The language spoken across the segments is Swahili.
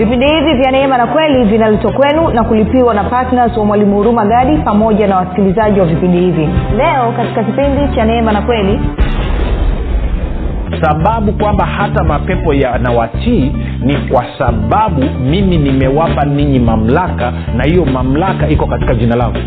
vipindi hivi vya neema na kweli vinaletwa kwenu na kulipiwa na ptns wa mwalimu huruma gadi pamoja na wasikilizaji wa vipindi hivi. Leo katika kipindi cha neema na kweli sababu kwamba hata mapepo yanawatii ni kwa sababu mimi nimewapa ninyi mamlaka na hiyo mamlaka iko katika jina langu.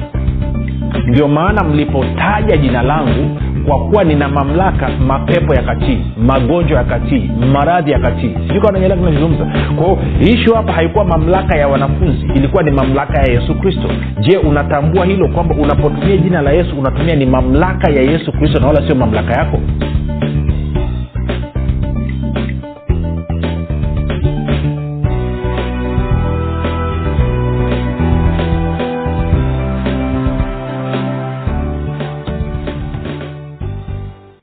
Ndio maana mlipotaja jina langu kwa kuwa nina mamlaka mapepo yakatii magonjwa yakatii maradhi yakatii sijui kawa nanyelea tunazungumza kwao ishu hapa haikuwa mamlaka ya wanafunzi ilikuwa ni mamlaka ya yesu kristo. Je unatambua hilo kwamba unapotumia jina la yesu unatumia ni mamlaka ya yesu kristo na wala sio mamlaka yako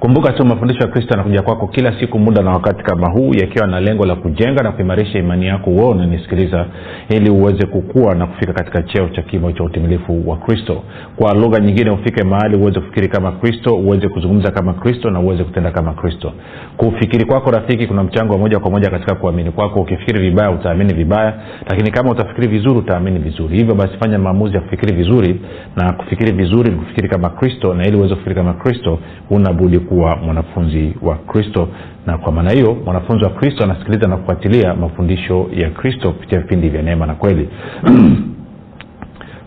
kumbuka tu mafundisho ya kristo yanakuja kwako kila siku muda na wakati kama huu yakiwa na lengo la kujenga na kuimarisha imani yako uo unanisikiliza ili uweze kukua na kufika katika cheo cha kimo cha utimilifu wa kristo. Kwa lugha nyingine ufike mahali uweze kufikiri kama kristo uweze kuzungumza kama kristo na uweze kutenda kama kristo. Kufikiri kwako rafiki kuna mchango wa moja kwa moja katika kuamini kwako. Ukifikiri vibaya utaamini vibaya lakini kama utafikiri vizuri utaamini vizuri. Hivyo basi fanya maamuzi ya kufikiri vizuri na kufikiri vizuri ni kufikiri kama kristo na ili uweze kufikiri kama kristo unabudi kuwa mwanafunzi wa kristo. Na kwa maana hiyo mwanafunzi wa kristo anasikiliza na kufuatilia mafundisho ya kristo kupitia vipindi vya neema na kweli.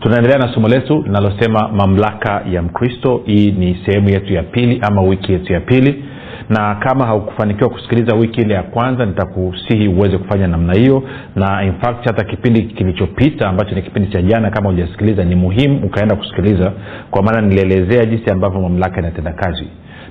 Tunaendelea na somo letu linalosema mamlaka ya mkristo. Hii ni sehemu yetu ya pili ama wiki yetu ya pili. Na kama haukufanikiwa kusikiliza wiki ile ya kwanza nitakusihi uweze kufanya namna hiyo. Na in fact hata kipindi kilichopita ambacho ni kipindi cha jana kama hujasikiliza ni muhimu ukaenda kusikiliza. Kwa maana nilielezea jinsi ambavyo mamlaka inatenda kazi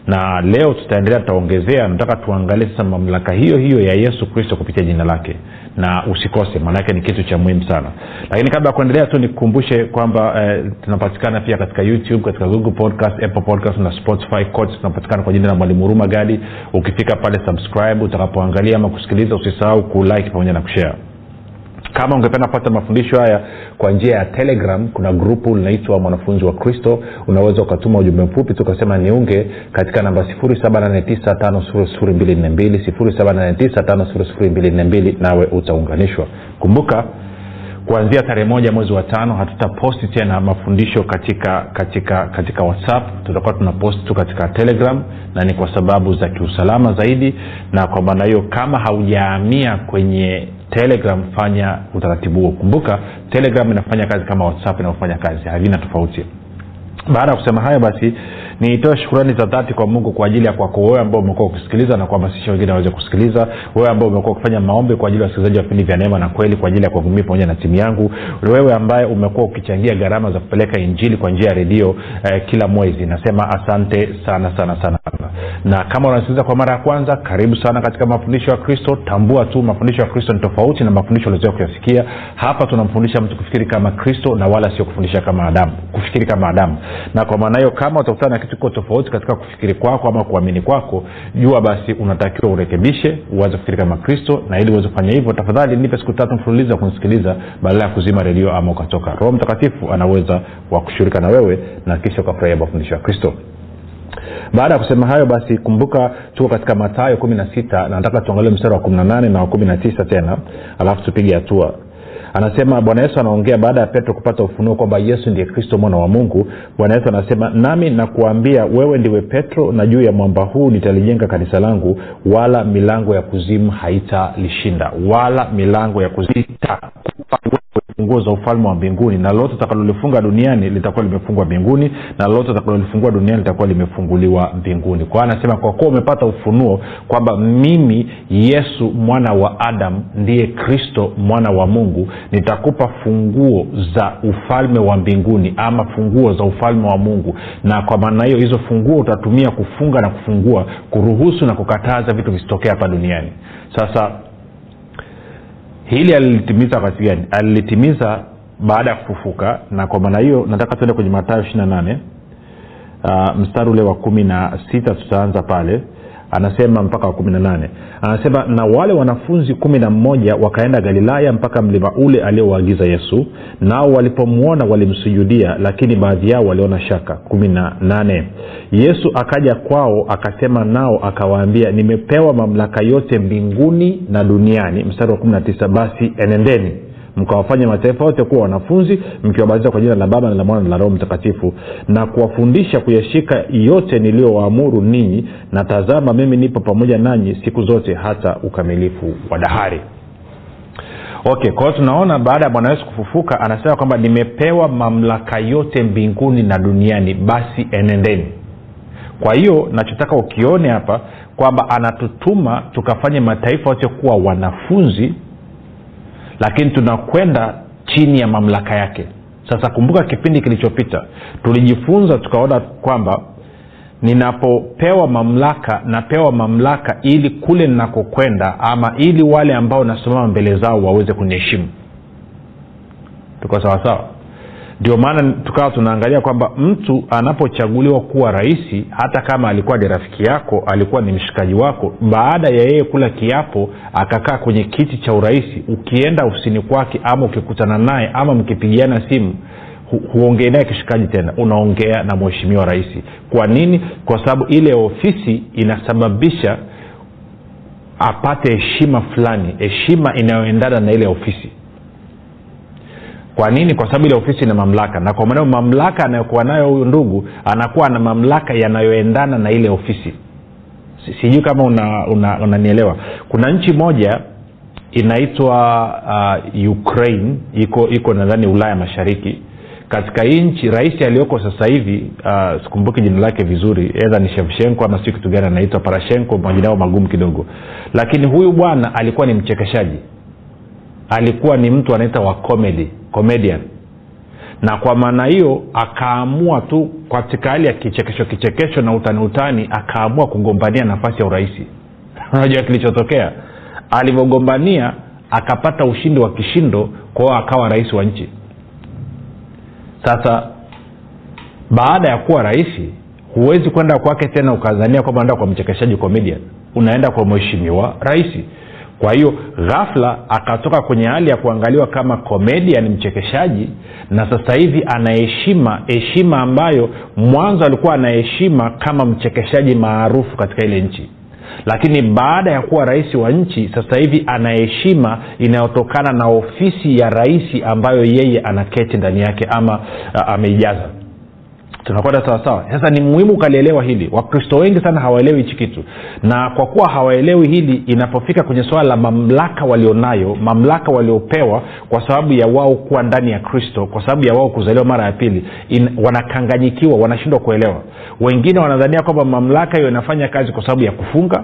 na leo tutaendelea tutaongezea nataka tuangalie sasa mamlaka hiyo hiyo ya yesu kristo kupitia jina lake. Na usikose maanaake ni kitu cha muhimu sana. Lakini kabla ya kuendelea tu nikukumbushe kwamba eh, tunapatikana pia katika youtube katika google podcast apple podcast na spotify. Kote tunapatikana kwa jina la mwalimu huruma gadi. Ukifika pale subscribe utakapoangalia ama kusikiliza usisahau kulike pamoja na kushare kama ungependa kupata mafundisho haya kwa njia ya telegram kuna grupu linaitwa mwanafunzi wa kristo. Unaweza ukatuma ujumbe mfupi tukasema niunge katika namba 7895242 nawe utaunganishwa. Kumbuka kuanzia tarehe moja mwezi wa tano hatutaposti tena mafundisho katika katika katika whatsapp. Tutakuwa tuna posti tu katika telegram na ni kwa sababu za kiusalama zaidi na kwa maana hiyo kama haujaamia kwenye telegram fanya utaratibu huo. Kumbuka telegram inafanya kazi kama whatsapp inavyofanya kazi. Havina tofauti. Baada ya kusema hayo basi niitoe shukurani za dhati kwa mungu kwa ajili ya kwako wewe ambao umekuwa ukisikiliza na kuhamasisha wengine waweze kusikiliza. Wewe ambao umekuwa ukifanya maombi kwa ajili ya wasikilizaji wa vipindi vya neema na kweli kwa ajili ya kuwavumia pamoja na timu yangu. Wewe ambaye umekuwa ukichangia gharama za kupeleka injili kwa njia ya redio eh, kila mwezi. Nasema asante sana sana sana. Na kama unasikiliza kwa mara ya kwanza karibu sana katika mafundisho ya kristo. Tambua tu mafundisho ya kristo ni tofauti na mafundisho uliozoea kuyasikia. Hapa tunamfundisha mtu kufikiri kama kristo na wala sio kufundisha kama adamu. Kufikiri kama adamu. Na kwa maana hiyo kama utakutana na kitu kiko tofauti katika kufikiri kwako ama kuamini kwako jua basi unatakiwa urekebishe uanze kufikiri kama kristo na ili uweze kufanya hivyo tafadhali nipe siku tatu mfululiza kunisikiliza badala ya kuzima redio ama ukatoka. Roho mtakatifu anaweza wa na wewe na kisha ukafurahia mafundisho ya kristo. Baada ya kusema hayo basi kumbuka tuko katika matayo kumi na sita na nataka tuangalie mstari wa kumi na nane na wa kumi na tisa tena alafu tupige hatua anasema bwana yesu anaongea baada ya petro kupata ufunuo kwamba yesu ndiye kristo mwana wa mungu. Bwana yesu anasema nami nakuambia wewe ndiwe petro na juu ya mwamba huu nitalijenga kanisa langu wala milango ya kuzimu haitalishinda wala milango ya kuzimu funguo za ufalme wa mbinguni na lolote utakalolifunga duniani litakuwa limefungwa mbinguni na lolote utakalolifungua duniani litakuwa limefunguliwa mbinguni. Kwa anasema kwa kuwa umepata ufunuo kwamba mimi yesu mwana wa adamu ndiye kristo mwana wa mungu nitakupa funguo za ufalme wa mbinguni ama funguo za ufalme wa mungu. Na kwa maana hiyo hizo funguo utatumia kufunga na kufungua kuruhusu na kukataza vitu visitokea hapa duniani. Sasa hili alilitimiza wakati gani? Alilitimiza baada ya kufufuka na kwa maana hiyo nataka tuende kwenye matayo ishiri na nane uh, mstari ule wa kumi na sita tutaanza pale anasema mpaka wa kumi na nane. Anasema na wale wanafunzi kumi na mmoja wakaenda galilaya mpaka mlima ule aliowaagiza yesu nao walipomwona walimsujudia lakini baadhi yao waliona shaka. kumi na nane. Yesu akaja kwao akasema nao akawaambia nimepewa mamlaka yote mbinguni na duniani. Mstari wa kumi na tisa basi enendeni mkawafanya mataifa yote kuwa wanafunzi mkiwabatiza kwa jina la baba na la mwana na la roho mtakatifu na kuwafundisha kuyashika yote niliyowaamuru ninyi na tazama mimi nipo pamoja nanyi siku zote hata ukamilifu wa dahari. Okay kwa tunaona baada ya bwana yesu kufufuka anasema kwamba nimepewa mamlaka yote mbinguni na duniani. Basi enendeni. Kwa hiyo nachotaka ukione hapa kwamba anatutuma tukafanye mataifa yote kuwa wanafunzi lakini tunakwenda chini ya mamlaka yake. Sasa kumbuka kipindi kilichopita tulijifunza tukaona kwamba ninapopewa mamlaka napewa mamlaka ili kule ninakokwenda ama ili wale ambao nasimama mbele zao waweze kuniheshimu. Tuko sawasawa ndio maana tukawa tunaangalia kwamba mtu anapochaguliwa kuwa rahisi hata kama alikuwa ni rafiki yako alikuwa ni mshikaji wako baada ya yeye kula kiapo akakaa kwenye kiti cha urahisi ukienda ofisini kwake ama ukikutana naye ama mkipigiana simu hu- huongei naye kishikaji tena unaongea na mheshimiwa rahisi kwa nini? Kwa sababu ile ofisi inasababisha apate heshima fulani heshima inayoendana na ile ofisi kwa nini? Kwa sababu ile ofisi ina mamlaka. Na kwa maneo mamlaka anayokuwa nayo huyu ndugu anakuwa na mamlaka yanayoendana na ile ofisi. Sijui kama unanielewa una, una kuna nchi moja inaitwa uh, ukraine. Iko iko nadhani ulaya mashariki. Katika hii nchi rais aliyoko sasa hivi uh, sikumbuki jina lake vizuri edha ni shevshenko ama si kitu gani anaitwa parashenko majina yao magumu kidogo. Lakini huyu bwana alikuwa ni mchekeshaji alikuwa ni mtu anaita wa comedy comedian. Na kwa maana hiyo akaamua tu katika hali ya kichekesho kichekesho na utani utani akaamua kugombania nafasi ya urahisi unajua kilichotokea? Alivyogombania akapata ushindi wa kishindo kwao akawa rais wa nchi. Sasa baada ya kuwa rahisi huwezi kwenda kwake tena ukazania kwamba naenda kwa mchekeshaji comedian. Unaenda kwa mheshimiwa rahisi kwa hiyo ghafla akatoka kwenye hali ya kuangaliwa kama komedian mchekeshaji na sasa hivi anaheshima heshima ambayo mwanzo alikuwa anaheshima kama mchekeshaji maarufu katika ile nchi. Lakini baada ya kuwa rais wa nchi sasa hivi ana heshima inayotokana na ofisi ya rais ambayo yeye anaketi ndani yake ama ameijaza tunakwenda sawasawa sasa ni muhimu ukalielewa hili. Wakristo wengi sana hawaelewi hichi kitu. Na kwa kuwa hawaelewi hili inapofika kwenye suala la mamlaka walionayo mamlaka waliopewa kwa sababu ya wao kuwa ndani ya kristo kwa sababu ya wao kuzaliwa mara ya pili in, wanakanganyikiwa wanashindwa kuelewa. Wengine wanadhania kwamba mamlaka hiyo inafanya kazi kwa sababu ya kufunga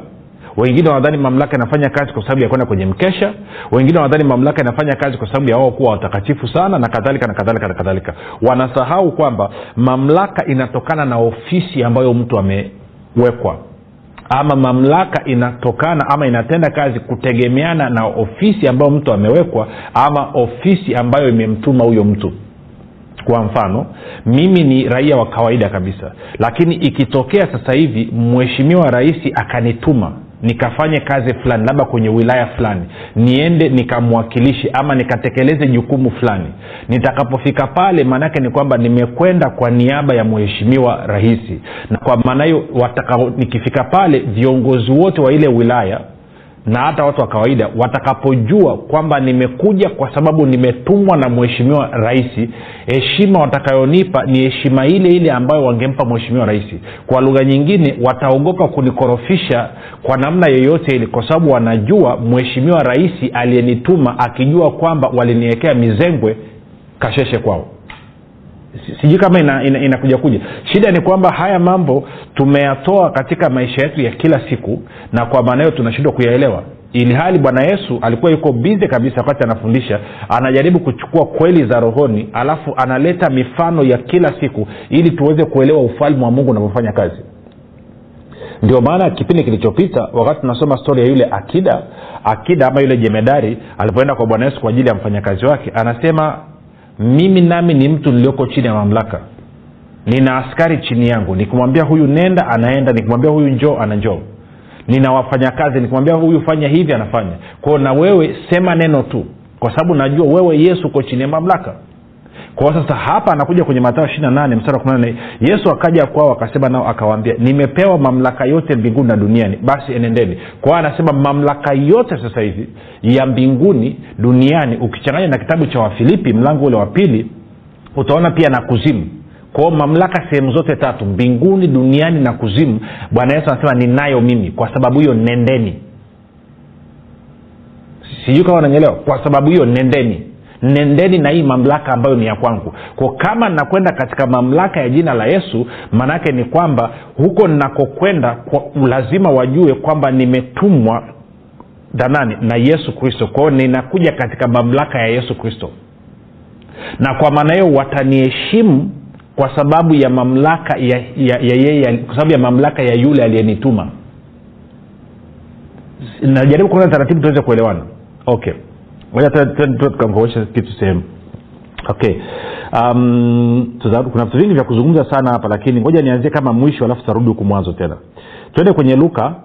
wengine wanadhani mamlaka inafanya kazi kwa sababu ya kwenda kwenye mkesha. Wengine wanadhani mamlaka inafanya kazi kwa sababu ya wao kuwa watakatifu sana na kadhalika na kadhalika na kadhalika. Wanasahau kwamba mamlaka inatokana na ofisi ambayo mtu amewekwa. Ama mamlaka inatokana ama inatenda kazi kutegemeana na ofisi ambayo mtu amewekwa ama ofisi ambayo imemtuma huyo mtu. Kwa mfano mimi ni raia wa kawaida kabisa. Lakini ikitokea sasa hivi mheshimiwa rais akanituma nikafanye kazi fulani labda kwenye wilaya fulani niende nikamwakilishi ama nikatekeleze jukumu fulani. Nitakapofika pale maanaake ni kwamba nimekwenda kwa niaba ya mheshimiwa rahisi na kwa maana hiyo nikifika pale viongozi wote wa ile wilaya na hata watu wa kawaida watakapojua kwamba nimekuja kwa sababu nimetumwa na mheshimiwa rais heshima watakayonipa ni heshima ile ile ambayo wangempa mheshimiwa rais. Kwa lugha nyingine wataogopa kunikorofisha kwa namna yoyote ile kwa sababu wanajua mheshimiwa rais aliyenituma akijua kwamba waliniwekea mizengwe kasheshe kwao sijui kama inakuja ina, ina, kuja. Shida ni kwamba haya mambo tumeyatoa katika maisha yetu ya kila siku na kwa maana hiyo tunashindwa kuyaelewa. Ili hali bwana yesu alikuwa yuko bize kabisa wakati anafundisha anajaribu kuchukua kweli za rohoni alafu analeta mifano ya kila siku ili tuweze kuelewa ufalme wa mungu unavyofanya kazi. Ndio maana kipindi kilichopita wakati tunasoma stori ya yule akida akida ama yule jemedari alipoenda kwa bwana yesu kwa ajili ya mfanyakazi wake anasema mimi nami ni mtu nilioko chini ya mamlaka. Nina askari chini yangu. Nikimwambia huyu nenda anaenda. Nikimwambia huyu njoo ana njoo. Nina wafanyakazi nikimwambia huyu fanya hivi anafanya. Kwao na wewe sema neno tu. Kwa sababu najua wewe yesu uko chini ya mamlaka kwao sasa hapa anakuja kwenye matao ishiri na nane mstari wa kumi nane yesu akaja kwao akasema nao akawaambia nimepewa mamlaka yote mbinguni na duniani. Basi enendeni. Kwao anasema mamlaka yote sasa hivi ya mbinguni duniani ukichanganya na kitabu cha wafilipi mlango ule wa pili utaona pia na kuzimu. Kwao mamlaka sehemu zote tatu mbinguni duniani na kuzimu bwana yesu anasema ninayo mimi. Kwa sababu hiyo nendeni. Sijui kama unanyelewa kwa sababu hiyo nendeni nendeni na hii mamlaka ambayo ni ya kwangu. Ko kama nakwenda katika mamlaka ya jina la yesu maanaake ni kwamba huko nnakokwenda lazima wajue kwamba nimetumwa danani na yesu kristo. Kwao ninakuja katika mamlaka ya yesu kristo. Na kwa maana hiyo wataniheshimu kwa sababu ya mamlaka ya, ya, ya, ya, ya, kwa sababu ya mamlaka ya yule aliyenituma. Najaribu kuona taratibu tuweze kuelewana. Okay tukamkoesha kitu sehemu. Okay. Um, kuna vitu vingi vya kuzungumza sana hapa lakini ngoja nianzie kama mwisho alafu tutarudi huku mwanzo tena. Twende kwenye luka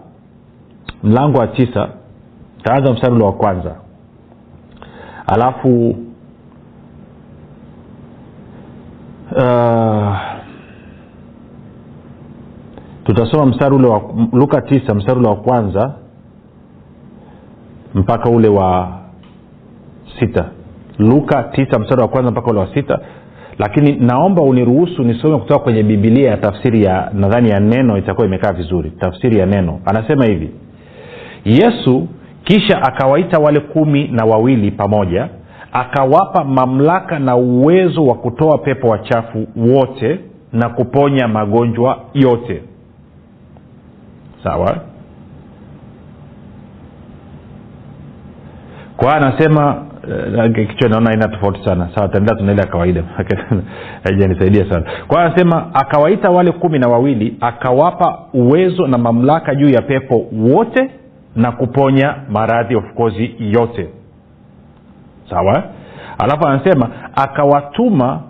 mlango wa tisa. Taanza mstari ule wa kwanza. Alafu uh, tutasoma mstari ule wa luka tisa mstari ule wa kwanza mpaka ule wa sita. Luka tisa mstari wa kwanza mpaka ule wa sita. Lakini naomba uniruhusu nisome kutoka kwenye bibilia ya tafsiri ya nadhani ya neno itakuwa imekaa vizuri. Tafsiri ya neno. Anasema hivi. Yesu kisha akawaita wale kumi na wawili pamoja akawapa mamlaka na uwezo wa kutoa pepo wachafu wote na kuponya magonjwa yote. Sawa? Kwa anasema kichwa naona aina tofauti sana. Sawa taendelea tuna ile kawaida. Haijanisaidia sana. Kwa hiyo anasema akawaita wale kumi na wawili akawapa uwezo na mamlaka juu ya pepo wote na kuponya maradhi of yote. Sawa? Alafu anasema akawatuma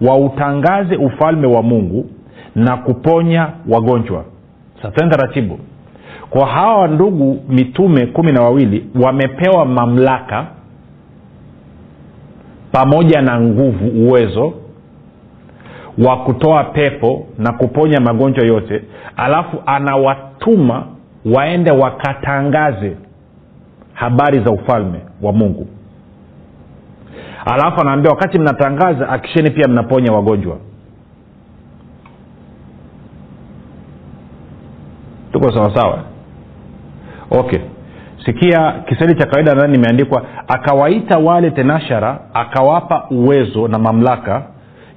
wautangaze ufalme wa mungu na kuponya wagonjwa. Satn taratibu. Kwa hawa ndugu mitume kumi na wawili wamepewa mamlaka pamoja na nguvu uwezo wa kutoa pepo na kuponya magonjwa yote alafu anawatuma waende wakatangaze habari za ufalme wa mungu. Alafu anaambia wakati mnatangaza akisheni pia mnaponya wagonjwa. Tuko sawasawa? Okay sikia kiswahili cha kawaida nadhani imeandikwa akawaita wale tenashara akawapa uwezo na mamlaka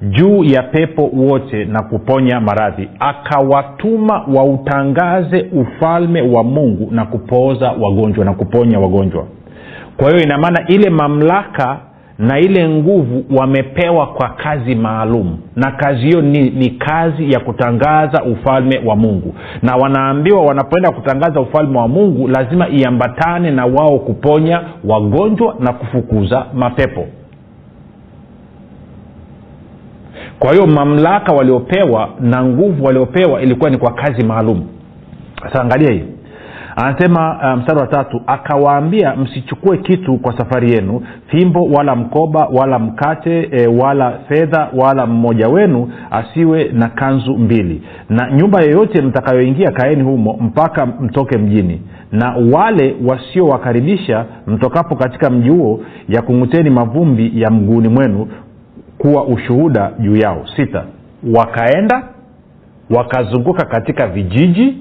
juu ya pepo wote na kuponya maradhi. Akawatuma wautangaze ufalme wa mungu na kupooza wagonjwa na kuponya wagonjwa. Kwa hiyo ina maana ile mamlaka na ile nguvu wamepewa kwa kazi maalum. Na kazi hiyo ni, ni kazi ya kutangaza ufalme wa mungu. Na wanaambiwa wanapoenda kutangaza ufalme wa mungu lazima iambatane na wao kuponya wagonjwa na kufukuza mapepo. Kwa hiyo mamlaka waliopewa na nguvu waliopewa ilikuwa ni kwa kazi maalum. Sasa angalia hii anasema mstari um, wa tatu akawaambia msichukue kitu kwa safari yenu fimbo wala mkoba wala mkate e, wala fedha wala mmoja wenu asiwe na kanzu mbili. Na nyumba yoyote mtakayoingia kaeni humo mpaka mtoke mjini. Na wale wasiowakaribisha mtokapo katika mji huo yakung'uteni mavumbi ya mguuni mwenu kuwa ushuhuda juu yao. Sita wakaenda wakazunguka katika vijiji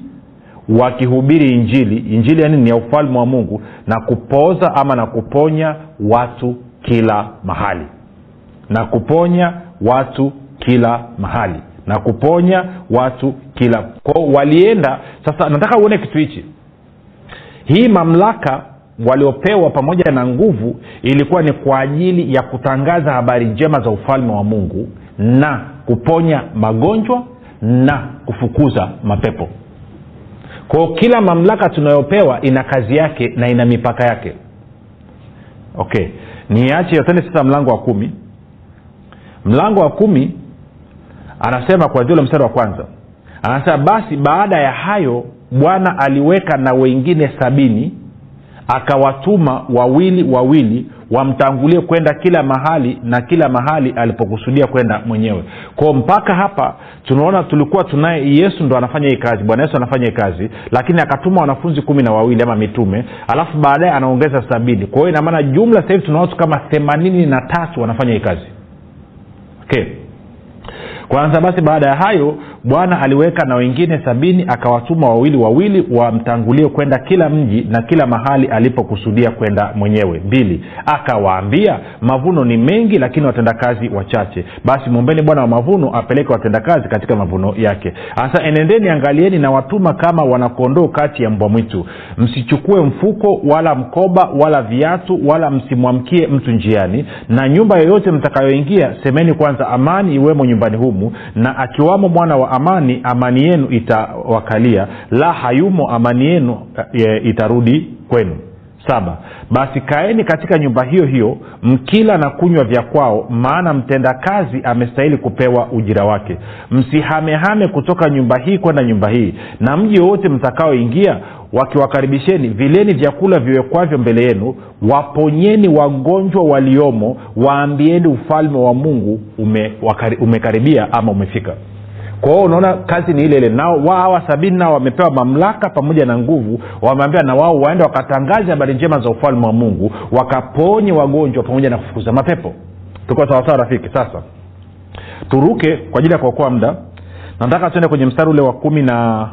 wakihubiri injili. Injili yani ni ya ufalme wa mungu na kupoza ama na kuponya watu kila mahali. Na kuponya watu kila mahali. Na kuponya watu kila kwao walienda sasa nataka uone kitu hichi. Hii mamlaka waliopewa pamoja na nguvu ilikuwa ni kwa ajili ya kutangaza habari njema za ufalme wa mungu na kuponya magonjwa na kufukuza mapepo kwao kila mamlaka tunayopewa ina kazi yake na ina mipaka yake. Okay. Niache tende sasa mlango wa kumi. Mlango wa kumi anasema kuanzia ule mstari wa kwanza. Anasema basi baada ya hayo bwana aliweka na wengine sabini akawatuma wawili wawili wamtangulie kwenda kila mahali na kila mahali alipokusudia kwenda mwenyewe. Kwao mpaka hapa tunaona tulikuwa tunaye yesu ndo anafanya hii kazi bwana yesu anafanya hii kazi lakini akatuma wanafunzi kumi na wawili ama mitume alafu baadaye anaongeza sabini. Kwa hiyo inamaana jumla sasa hivi tuna watu kama themanini na tatu wanafanya hii kazi. Okay kwanza basi baada ya hayo bwana aliweka na wengine sabini akawatuma wawili wawili wamtangulie kwenda kila mji na kila mahali alipokusudia kwenda mwenyewe. Mbili akawaambia mavuno ni mengi lakini watendakazi wachache. Basi mwombeni bwana wa mavuno apeleke watendakazi katika mavuno yake. Hasa enendeni angalieni na watuma kama wanakondoo kati ya mbwa mwitu. Msichukue mfuko wala mkoba wala viatu wala msimwamkie mtu njiani. Na nyumba yoyote mtakayoingia semeni kwanza amani iwemo nyumbani humu na akiwamo mwana wa amani amani yenu itawakalia la hayumo amani yenu e, itarudi kwenu. Saba basi kaeni katika nyumba hiyo hiyo mkila na kunywa vya kwao maana mtendakazi amestahili kupewa ujira wake. Msihamehame kutoka nyumba hii kwenda nyumba hii na mji wowote mtakaoingia wakiwakaribisheni vileni vyakula viwekwavyo mbele yenu waponyeni wagonjwa waliomo waambieni ufalme wa mungu ume, wakari, umekaribia ama umefika. Kwa unaona kazi ni ile ile. Nao hawa sabini nao wamepewa mamlaka pamoja na nguvu wameambia na wao waende wakatangaze habari njema za ufalme wa mungu wakaponye wagonjwa pamoja na kufukuza mapepo. Tuko sawasawa rafiki? Sasa turuke kwa ajili ya kuokoa muda. Nataka tuende kwenye mstari ule wa kumi na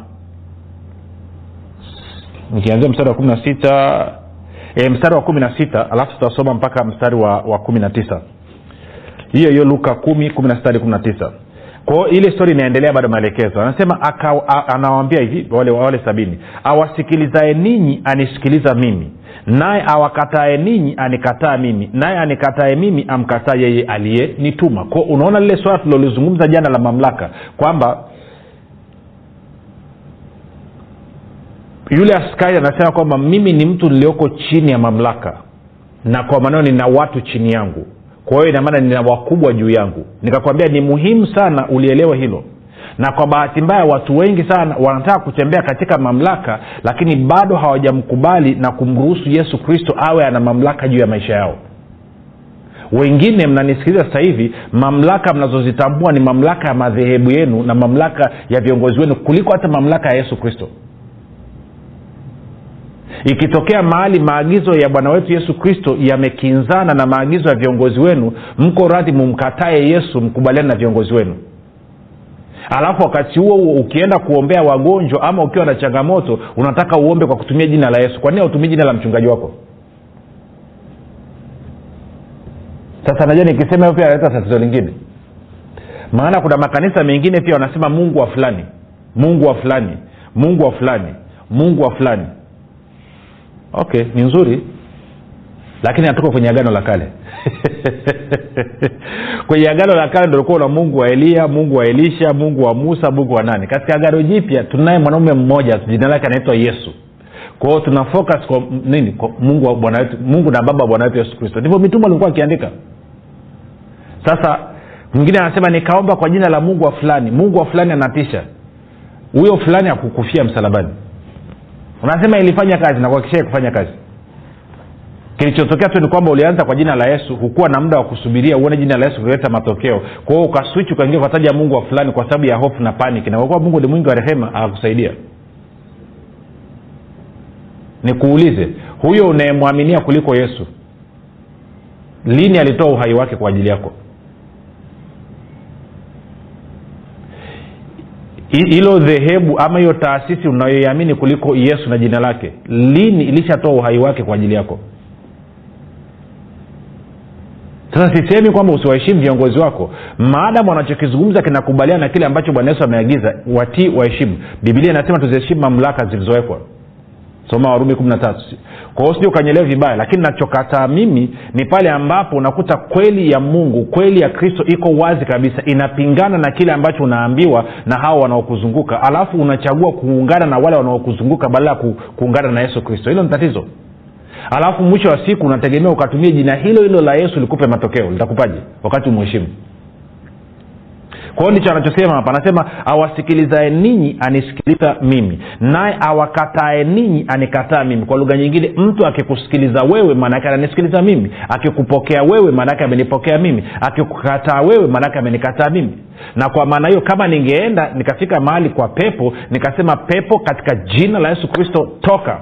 nikianzia mstari wa kumi na sita e, mstari wa kumi na sita alafu tutasoma mpaka mstari wa, wa kumi na tisa. Hiyo hiyo luka kumi kumi na sita hadi kumi na tisa. Kwao ile stori inaendelea bado maelekezo. Anasema anawambia hivi wale, wale sabini awasikilizae ninyi anisikiliza mimi naye awakatae ninyi anikataa mimi naye anikatae mimi amkataa yeye aliyenituma kwao unaona lile swala tulilolizungumza jana la mamlaka kwamba yule askari anasema kwamba mimi ni mtu nilioko chini ya mamlaka na kwa maneno nina watu chini yangu. Kwa hiyo inamaana nina wakubwa juu yangu. Nikakwambia ni muhimu sana ulielewe hilo. Na kwa bahati mbaya watu wengi sana wanataka kutembea katika mamlaka lakini bado hawajamkubali na kumruhusu yesu kristo awe ana mamlaka juu ya maisha yao. Wengine mnanisikiliza sasa hivi mamlaka mnazozitambua ni mamlaka ya madhehebu yenu na mamlaka ya viongozi wenu kuliko hata mamlaka ya yesu kristo ikitokea mahali maagizo ya bwana wetu yesu kristo yamekinzana na maagizo ya viongozi wenu mko radhi mumkatae yesu mkubaliane na viongozi wenu. Alafu wakati huo huo ukienda kuombea wagonjwa ama ukiwa na changamoto unataka uombe kwa kutumia jina la yesu. Kwa nini hautumii jina la mchungaji wako? Sasa najua nikisema hiyo pia analeta tatizo lingine. Maana kuna makanisa mengine pia wanasema mungu wa fulani mungu wa fulani mungu wa fulani mungu wa fulani okay ni nzuri. Lakini hatuko kwenye agano la kale. Kwenye agano la kale ndolikuwa na mungu wa eliya mungu wa elisha mungu wa musa mungu wa nani. Katika agano jipya tunaye mwanaume mmoja jina lake anaitwa yesu. Kwao tuna focus kwa nini? Kwa mungu wa wetu mungu na baba wa bwana wetu yesu kristo. Ndivyo mitume alikuwa akiandika sasa mwingine anasema nikaomba kwa jina la mungu wa fulani. Mungu wa fulani anatisha. Huyo fulani akukufia msalabani unasema ilifanya kazi na kufanya kazi. Kilichotokea tu ni kwamba ulianza kwa jina la yesu hukuwa na muda wa kusubiria uone jina la yesu kuleta matokeo. Kwa hiyo ukaswichi ukaingia ukataja mungu wa fulani kwa sababu ya hofu na paniki na kwa mungu ni mwingi wa rehema akakusaidia nikuulize huyo unayemwaminia kuliko yesu lini alitoa uhai wake kwa ajili yako hilo dhehebu ama hiyo taasisi unayoiamini kuliko yesu na jina lake lini ilishatoa uhai wake kwa ajili yako? Sasa sisemi kwamba usiwaheshimu viongozi wako. Maadamu wanachokizungumza kinakubaliana na kile ambacho bwana yesu ameagiza watii waheshimu. Bibilia inasema tuziheshimu mamlaka zilizowekwa soma warumi kumi na tatu. Kwa hiyo sijui ukanyelewa vibaya lakini nachokataa mimi ni pale ambapo unakuta kweli ya mungu kweli ya kristo iko wazi kabisa inapingana na kile ambacho unaambiwa na hao wanaokuzunguka. Alafu unachagua kuungana na wale wanaokuzunguka badala ya ku, kuungana na yesu kristo. Hilo ni tatizo. Alafu mwisho wa siku unategemea ukatumia jina hilo hilo la yesu likupe matokeo. Litakupaje? Wakati umheshimu kwa ndicho anachosema hapa. Anasema awasikilizae ninyi anisikiliza mimi naye awakatae ninyi anikataa mimi. Kwa lugha nyingine mtu akikusikiliza wewe maanaake ananisikiliza mimi. Akikupokea wewe maanaake amenipokea mimi. Akikukataa wewe maanaake amenikataa mimi. Na kwa maana hiyo kama ningeenda nikafika mahali kwa pepo nikasema pepo katika jina la yesu kristo toka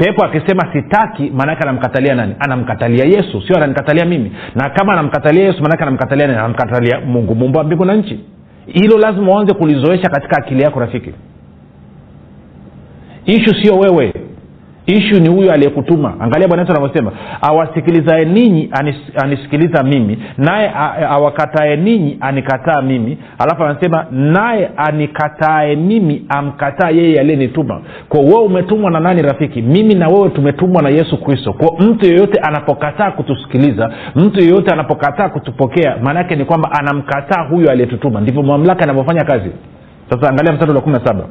pepo akisema sitaki maanake anamkatalia nani? Anamkatalia yesu sio ananikatalia mimi. Na kama anamkatalia yesu maanake anamkatalia nani? Anamkatalia mungu mumba wa mbingu na nchi. Hilo lazima uanze kulizoesha katika akili yako rafiki. Ishu sio wewe ishu ni huyo aliyekutuma. Angalia bwana yesu anavyosema awasikilizae ninyi anis, anisikiliza mimi naye awakatae ninyi anikataa mimi. Alafu anasema naye anikatae mimi amkataa yeye aliyenituma. Kwa wewe umetumwa na nani rafiki? Mimi na wewe tumetumwa na yesu kristo. Kwa mtu yeyote anapokataa kutusikiliza mtu yeyote anapokataa kutupokea maanaake ni kwamba anamkataa huyo aliyetutuma. Ndivyo mamlaka anavyofanya kazi. Sasa angalia mstari wa kumi na saba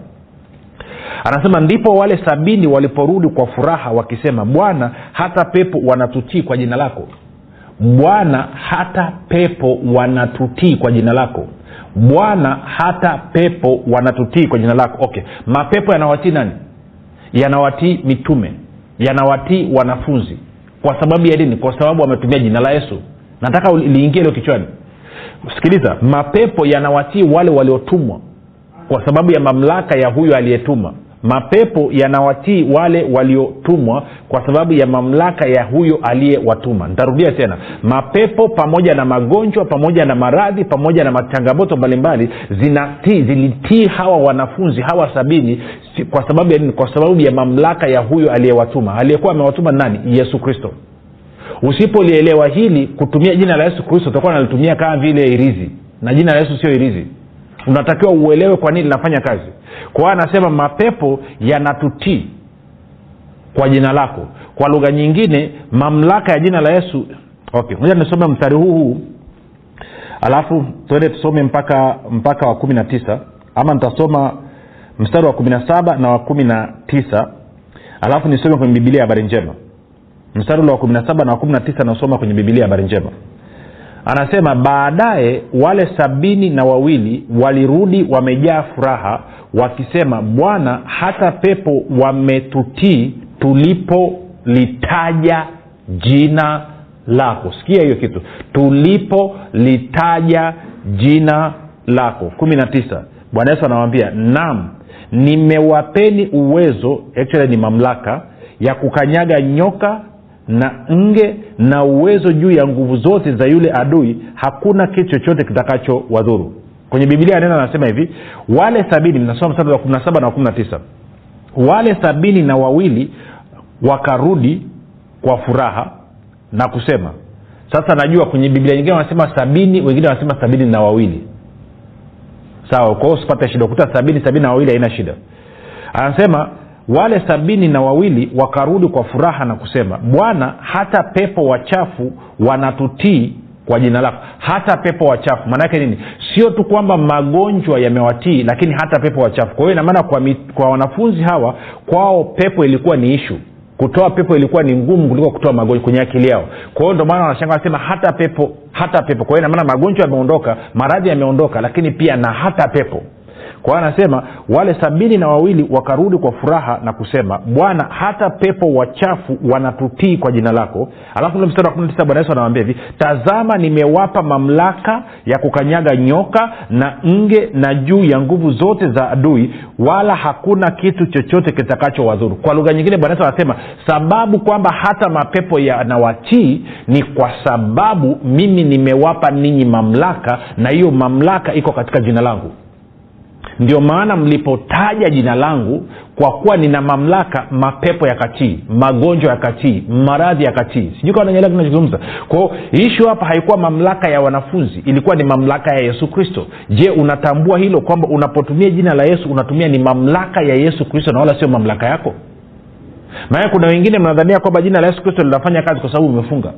anasema ndipo wale sabini waliporudi kwa furaha wakisema bwana hata pepo wanatutii kwa jina lako bwana hata pepo wanatutii kwa jina lako. Bwana hata pepo wanatutii kwa jina lako. Okay. Mapepo yanawatii nani? Yanawatii mitume. Yanawatii wanafunzi. Kwa sababu ya nini? Kwa sababu wametumia jina la yesu. Nataka liingie lio kichwani. Sikiliza mapepo yanawatii wale waliotumwa kwa sababu ya mamlaka ya huyo aliyetuma mapepo yanawatii wale waliotumwa kwa sababu ya mamlaka ya huyo aliyewatuma. Nitarudia tena. Mapepo pamoja na magonjwa pamoja na maradhi pamoja na machangamoto mbalimbali zinatii zilitii hawa wanafunzi hawa sabini kwa sababu ya nini? Kwa sababu ya mamlaka ya huyo aliyewatuma. Aliyekuwa amewatuma nani? Yesu kristo. Usipolielewa hili kutumia jina la yesu kristo utakuwa nalitumia kama vile irizi. Na jina la yesu sio irizi unatakiwa uelewe kwa nini linafanya kazi. Kwa hiyo anasema mapepo yanatutii kwa jina lako. Kwa lugha nyingine mamlaka ya jina la yesu. Okay moja nisome mstari huu huu. Alafu tuende tusome mpaka mpaka wa kumi na tisa. Ama nitasoma mstari wa kumi na saba na wa kumi na tisa. Alafu nisome kwenye bibilia habari njema. Mstari ule wa kumi na saba na wa kumi na tisa nasoma kwenye bibilia habari njema anasema baadaye wale sabini na wawili walirudi wamejaa furaha wakisema bwana hata pepo wametutii tulipolitaja jina lako sikia hiyo kitu tulipolitaja jina lako. Kumi na tisa. Bwana yesu anawambia nam nimewapeni uwezo actually ni mamlaka ya kukanyaga nyoka na nge na uwezo juu ya nguvu zote za yule adui hakuna kitu chochote kitakacho wadhuru. Kwenye biblia neno anasema hivi wale sabini mnasoma mstari wa kumi na saba na kumi na tisa wale sabini na wawili wakarudi kwa furaha na kusema sasa najua kwenye biblia nyingine wanasema sabini wengine wanasema sabini na wawili. Sawa kwao usipate shida ukuta sabini sabini na wawili haina shida. Anasema wale sabini na wawili wakarudi kwa furaha na kusema bwana hata pepo wachafu wanatutii kwa jina lako. Hata pepo wachafu maanaake nini? Sio tu kwamba magonjwa yamewatii lakini hata pepo wachafu. Kwa hiyo inamaana kwa, kwa wanafunzi hawa kwao pepo ilikuwa ni ishu. Kutoa pepo ilikuwa ni ngumu kuliko kutoa magonjwa kwenye akili yao. Kwa hiyo ndomaana wanashanga wanasema hata pepo hata pepo. Kwa hiyo inamaana magonjwa yameondoka maradhi yameondoka lakini pia na hata pepo kwa hiyo anasema wale sabini na wawili wakarudi kwa furaha na kusema bwana hata pepo wachafu wanatutii kwa jina lako. Alafu ule mstari wa kumi tisa bwana yesu anawambia hivi tazama nimewapa mamlaka ya kukanyaga nyoka na nge na juu ya nguvu zote za adui wala hakuna kitu chochote kitakacho wadhuru kwa lugha nyingine bwana yesu anasema sababu kwamba hata mapepo yanawatii ni kwa sababu mimi nimewapa ninyi mamlaka na hiyo mamlaka iko katika jina langu ndio maana mlipotaja jina langu kwa kuwa nina mamlaka mapepo yakatii magonjwa yakatii maradhi yakatii sijui kawa nanyelea kinachozungumza. Kwao ishu hapa haikuwa mamlaka ya wanafunzi ilikuwa ni mamlaka ya yesu kristo. Je unatambua hilo kwamba unapotumia jina la yesu unatumia ni mamlaka ya yesu kristo na wala sio mamlaka yako? Maana kuna wengine mnadhania kwamba jina la yesu kristo linafanya kazi kwa sababu umefunga.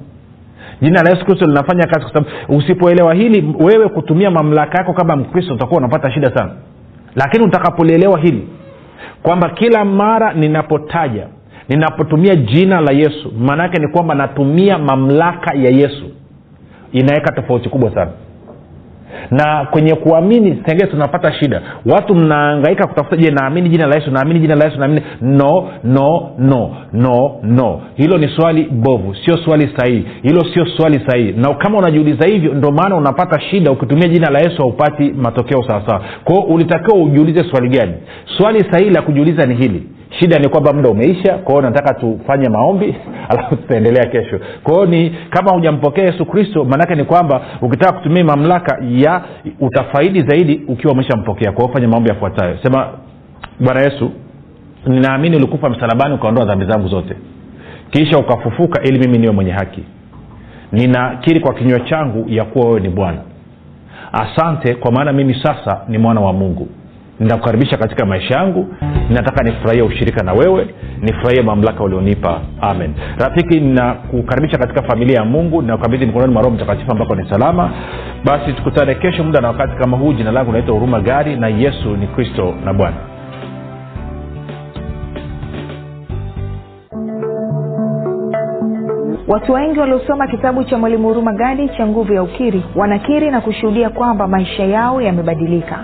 Jina la yesu kristo linafanya kazi kwa sababu usipoelewa hili wewe kutumia mamlaka yako kama mkristo utakuwa unapata shida sana lakini utakapolielewa hili kwamba kila mara ninapotaja ninapotumia jina la yesu maana yake ni kwamba natumia mamlaka ya yesu inaweka tofauti kubwa sana na kwenye kuamini tenge tunapata shida. Watu mnaangaika kutafuta je naamini jina la yesu naamini jina la yesu naamini no no no no no. Hilo ni swali bovu sio swali sahihi. Hilo sio swali sahihi. Na kama unajiuliza hivyo ndio maana unapata shida ukitumia jina la yesu haupati matokeo sawasawa kwao ulitakiwa ujiulize swali gani? Swali sahihi la kujiuliza ni hili. Shida ni kwamba muda umeisha kwao nataka tufanye maombi alafu tutaendelea kesho. Kwa hiyo ni kama hujampokea yesu kristo maanake ni kwamba ukitaka kutumia mamlaka ya utafaidi zaidi ukiwa umeshampokea. Kwa hiyo fanya maombi yafuatayo. Sema bwana yesu ninaamini ulikufa msalabani ukaondoa dhambi zangu zote. Kisha ukafufuka ili mimi niwe mwenye haki. Ninakiri kwa kinywa changu ya kuwa wewe ni bwana. Asante kwa maana mimi sasa ni mwana wa mungu ninakukaribisha katika maisha yangu. Ninataka nifurahie ushirika na wewe. Nifurahie mamlaka ulionipa. Amen. Rafiki ninakukaribisha katika familia ya mungu. Ninakukabidhi mikononi mwa roho mtakatifu ambako ni salama. Basi tukutane kesho muda na wakati kama huu. Jina langu naitwa huruma gari na yesu ni kristo na bwana. Watu wengi waliosoma kitabu cha mwalimu huruma gadi cha nguvu ya ukiri wanakiri na kushuhudia kwamba maisha yao yamebadilika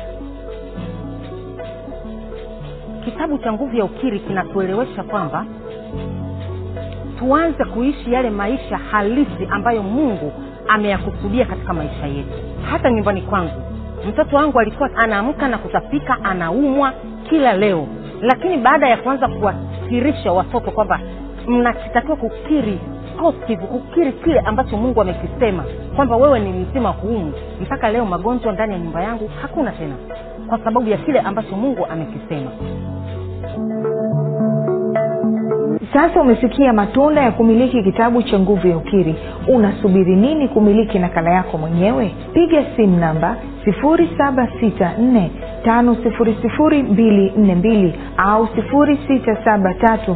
kitabu cha nguvu ya ukiri kinatuelewesha kwamba tuanze kuishi yale maisha halisi ambayo mungu ameyakusudia katika maisha yetu. Hata nyumbani kwangu mtoto wangu alikuwa anaamka na kutapika anaumwa kila leo. Lakini baada ya kuanza kuwakirisha watoto kwamba mnakitakiwa kukiri positive kukiri kile ambacho mungu amekisema kwamba wewe ni mzima huumu mpaka leo magonjwa ndani ya nyumba yangu hakuna tena kwa sababu ya kile ambacho mungu amekisema sasa umesikia matunda ya kumiliki kitabu cha nguvu ya ukiri. Unasubiri nini kumiliki nakala yako mwenyewe? Piga simu namba 764 5242 au 673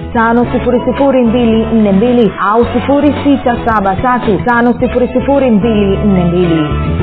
7895242 au 6735242